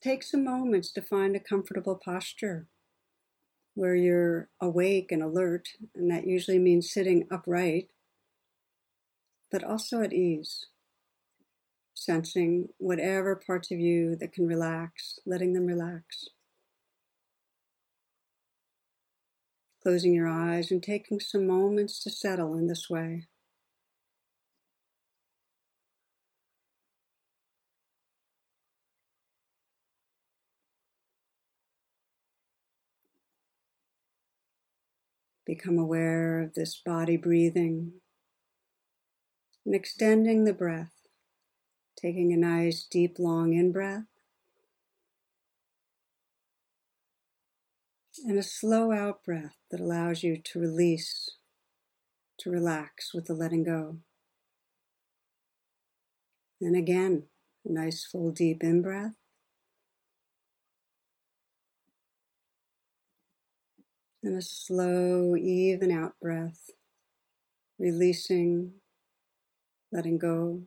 Take some moments to find a comfortable posture where you're awake and alert, and that usually means sitting upright, but also at ease, sensing whatever parts of you that can relax, letting them relax. Closing your eyes and taking some moments to settle in this way. Become aware of this body breathing and extending the breath, taking a nice deep long in breath and a slow out breath that allows you to release, to relax with the letting go. And again, a nice full deep in breath And a slow, even out breath, releasing, letting go,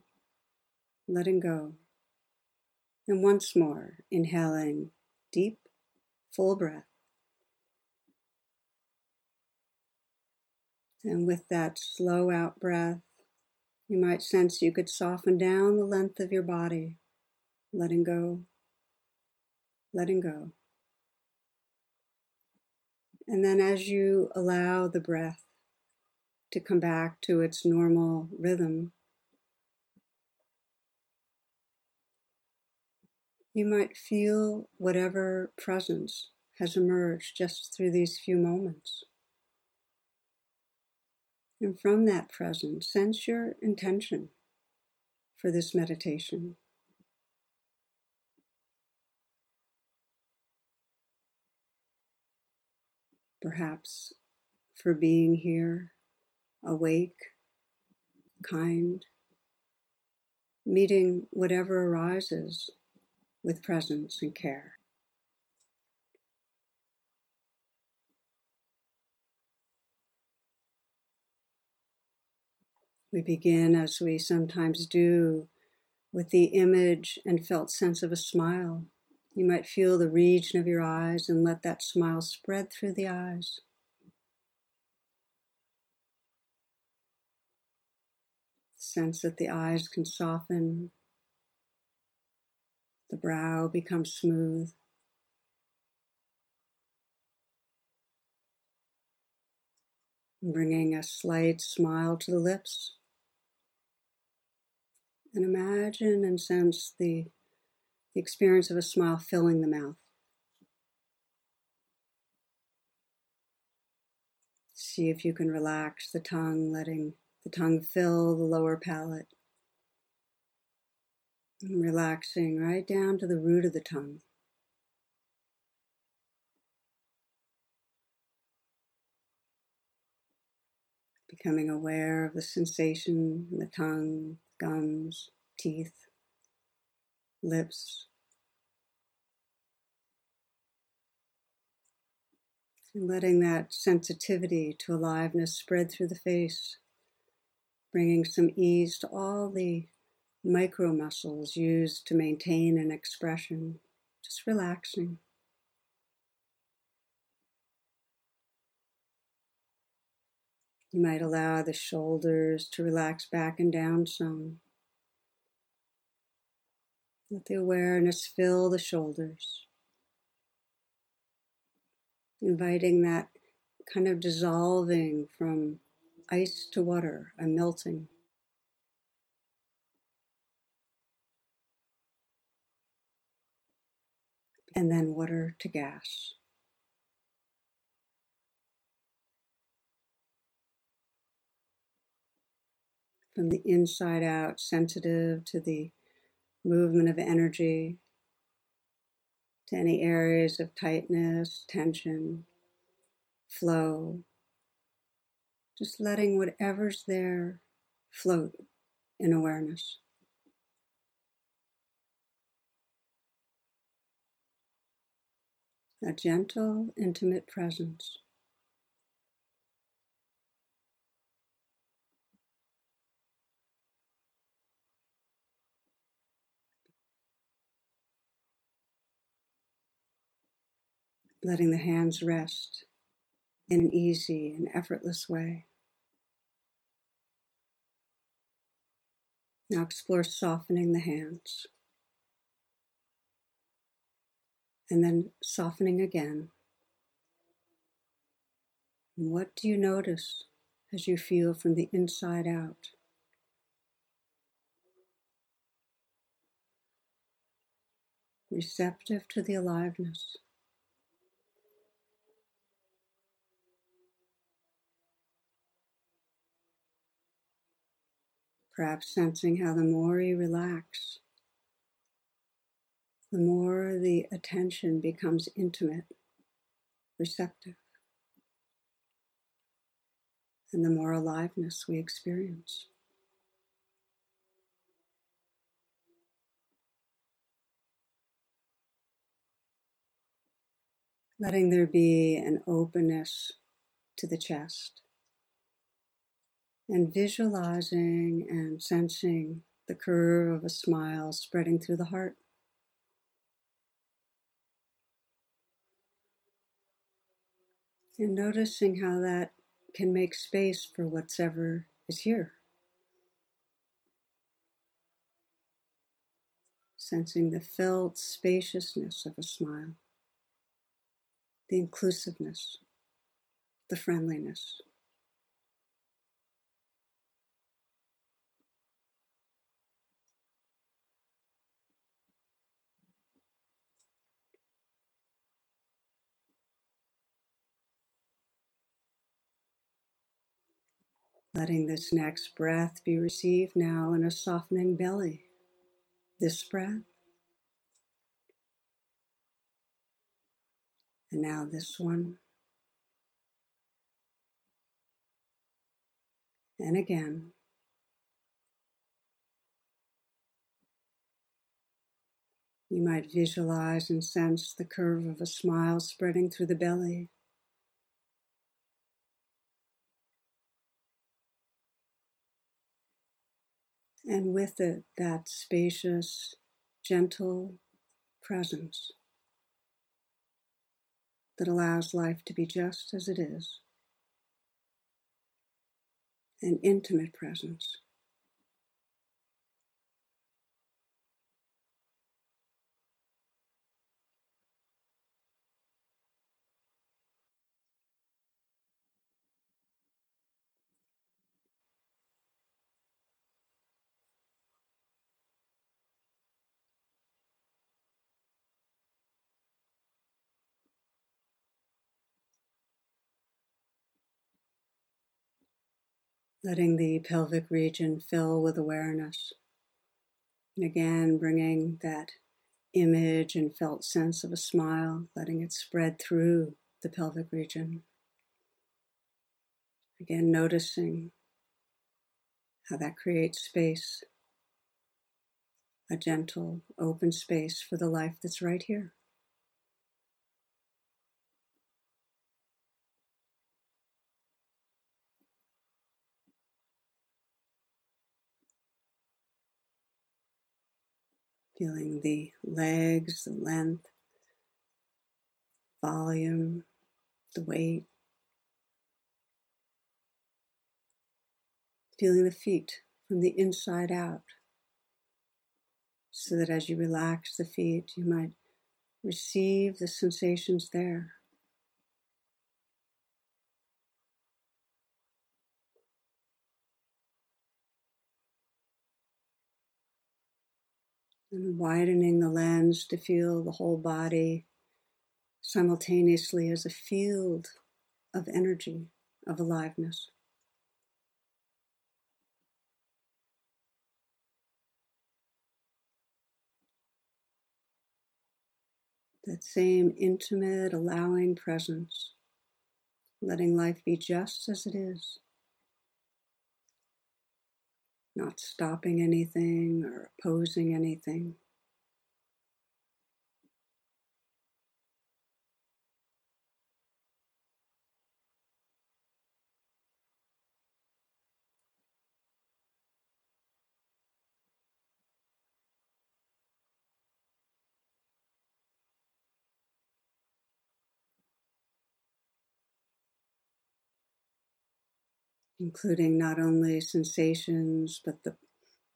letting go. And once more, inhaling deep, full breath. And with that slow out breath, you might sense you could soften down the length of your body, letting go, letting go. And then as you allow the breath to come back to its normal rhythm, you might feel whatever presence has emerged just through these few moments. And from that presence, sense your intention for this meditation. Perhaps for being here, awake, kind, meeting whatever arises with presence and care. We begin, as we sometimes do, with the image and felt sense of a smile you might feel the region of your eyes and let that smile spread through the eyes. Sense that the eyes can soften, the brow becomes smooth. Bringing a slight smile to the lips. And imagine and sense the the experience of a smile filling the mouth. See if you can relax the tongue, letting the tongue fill the lower palate. And relaxing right down to the root of the tongue. Becoming aware of the sensation in the tongue, gums, teeth lips. And letting that sensitivity to aliveness spread through the face, bringing some ease to all the micro muscles used to maintain an expression, just relaxing. You might allow the shoulders to relax back and down some. Let the awareness fill the shoulders, inviting that kind of dissolving from ice to water, and melting. And then water to gas. From the inside out, sensitive to the movement of energy, to any areas of tightness, tension, flow. Just letting whatever's there float in awareness. A gentle, intimate presence. Letting the hands rest in an easy and effortless way. Now explore softening the hands and then softening again. And what do you notice as you feel from the inside out? Receptive to the aliveness. Perhaps sensing how the more you relax, the more the attention becomes intimate, receptive, and the more aliveness we experience. Letting there be an openness to the chest and visualizing and sensing the curve of a smile spreading through the heart. And noticing how that can make space for whatever is here. Sensing the felt spaciousness of a smile, the inclusiveness, the friendliness. Letting this next breath be received now in a softening belly. This breath. And now this one. And again. You might visualize and sense the curve of a smile spreading through the belly. And with it that spacious, gentle presence that allows life to be just as it is, an intimate presence. Letting the pelvic region fill with awareness. And again, bringing that image and felt sense of a smile, letting it spread through the pelvic region. Again, noticing how that creates space, a gentle, open space for the life that's right here. Feeling the legs, the length, volume, the weight. Feeling the feet from the inside out, so that as you relax the feet, you might receive the sensations there. and widening the lens to feel the whole body simultaneously as a field of energy, of aliveness. That same intimate, allowing presence, letting life be just as it is not stopping anything or opposing anything. Including not only sensations, but the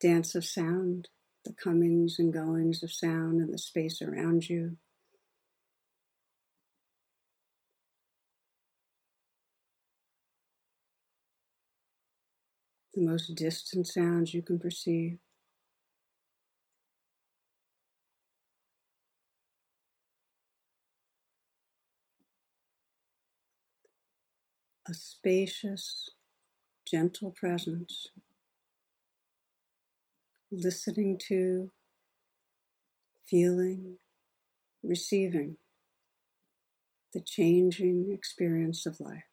dance of sound, the comings and goings of sound in the space around you. The most distant sounds you can perceive. A spacious, gentle presence, listening to, feeling, receiving the changing experience of life.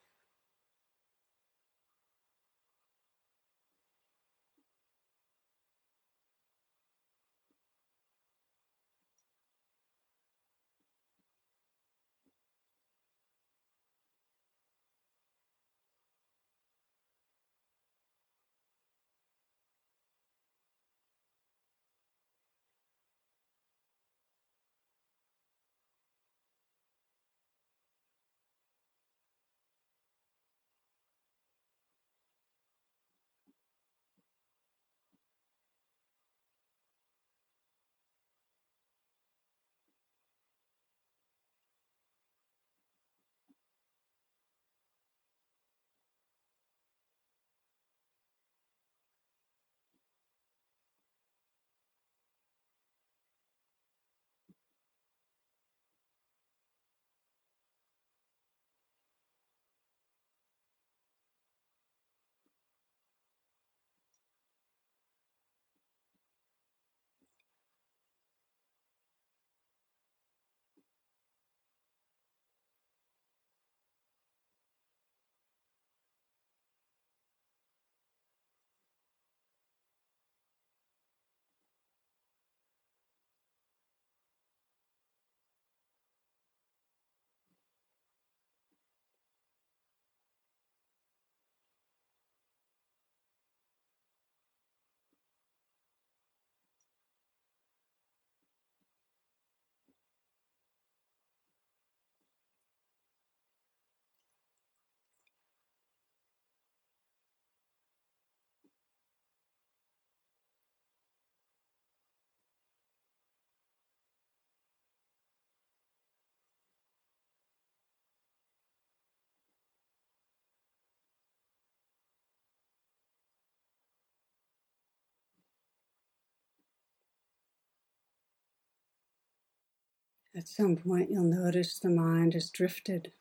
At some point, you'll notice the mind has drifted,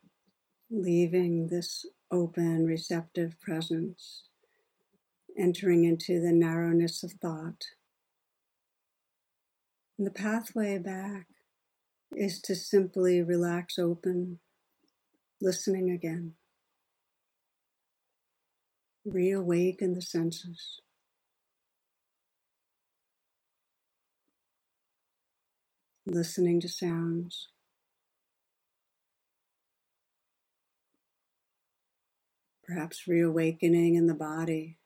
leaving this open, receptive presence, entering into the narrowness of thought. And the pathway back is to simply relax open, listening again, reawaken the senses. Listening to sounds. Perhaps reawakening in the body,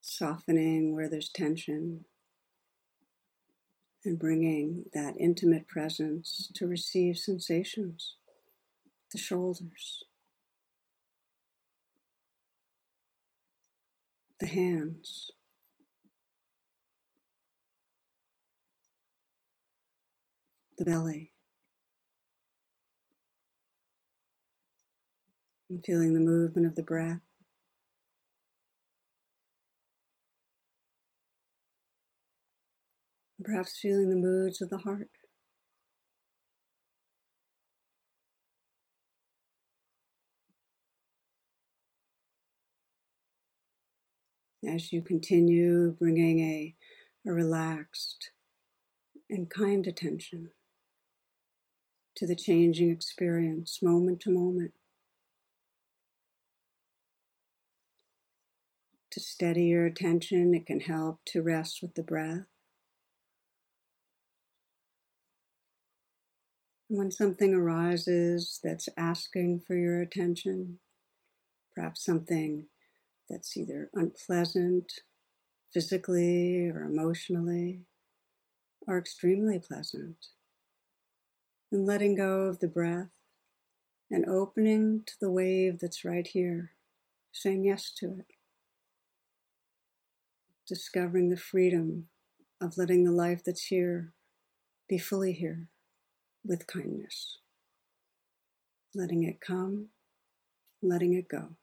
softening where there's tension, and bringing that intimate presence to receive sensations, the shoulders, the hands. The belly. And feeling the movement of the breath. And perhaps feeling the moods of the heart. As you continue bringing a, a relaxed, and kind attention to the changing experience moment to moment. To steady your attention, it can help to rest with the breath. When something arises that's asking for your attention, perhaps something that's either unpleasant physically or emotionally, or extremely pleasant, and letting go of the breath and opening to the wave that's right here, saying yes to it discovering the freedom of letting the life that's here be fully here with kindness, letting it come, letting it go.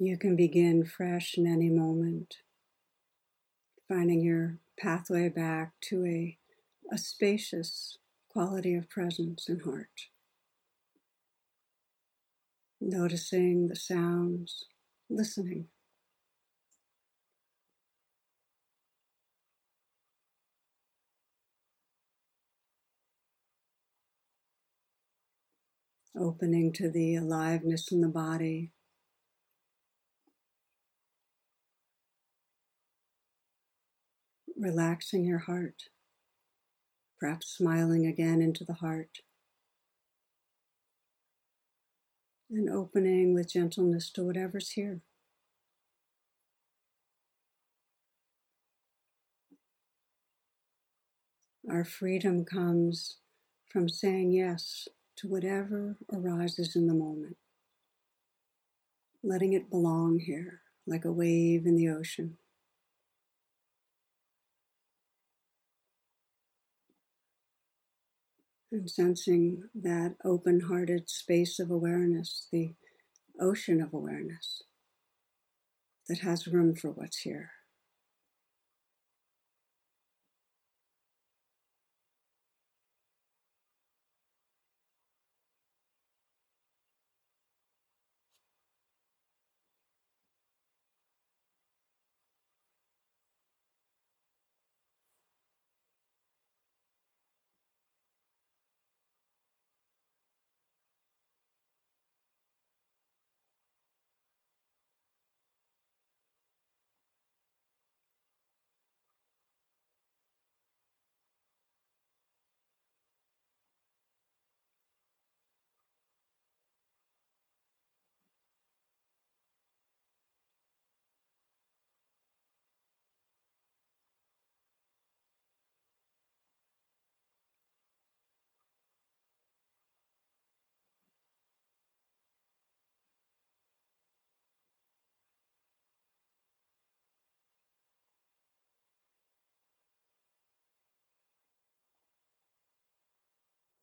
You can begin fresh in any moment, finding your pathway back to a, a spacious quality of presence and heart. Noticing the sounds, listening. Opening to the aliveness in the body relaxing your heart, perhaps smiling again into the heart, and opening with gentleness to whatever's here. Our freedom comes from saying yes to whatever arises in the moment, letting it belong here like a wave in the ocean. And sensing that open hearted space of awareness, the ocean of awareness that has room for what's here.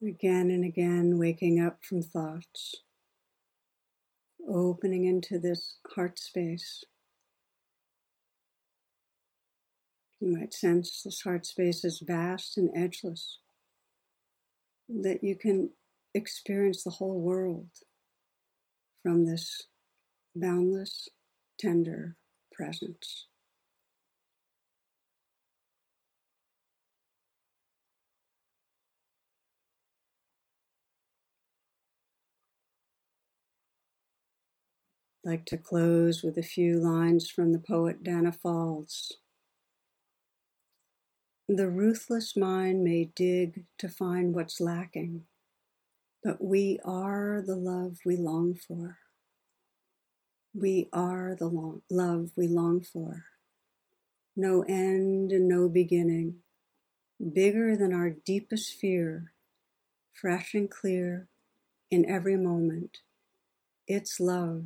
Again and again, waking up from thoughts, opening into this heart space. You might sense this heart space is vast and edgeless, that you can experience the whole world from this boundless, tender presence. Like to close with a few lines from the poet Danna Faulds. The ruthless mind may dig to find what's lacking, but we are the love we long for. We are the long, love we long for. No end and no beginning, bigger than our deepest fear, fresh and clear in every moment. It's love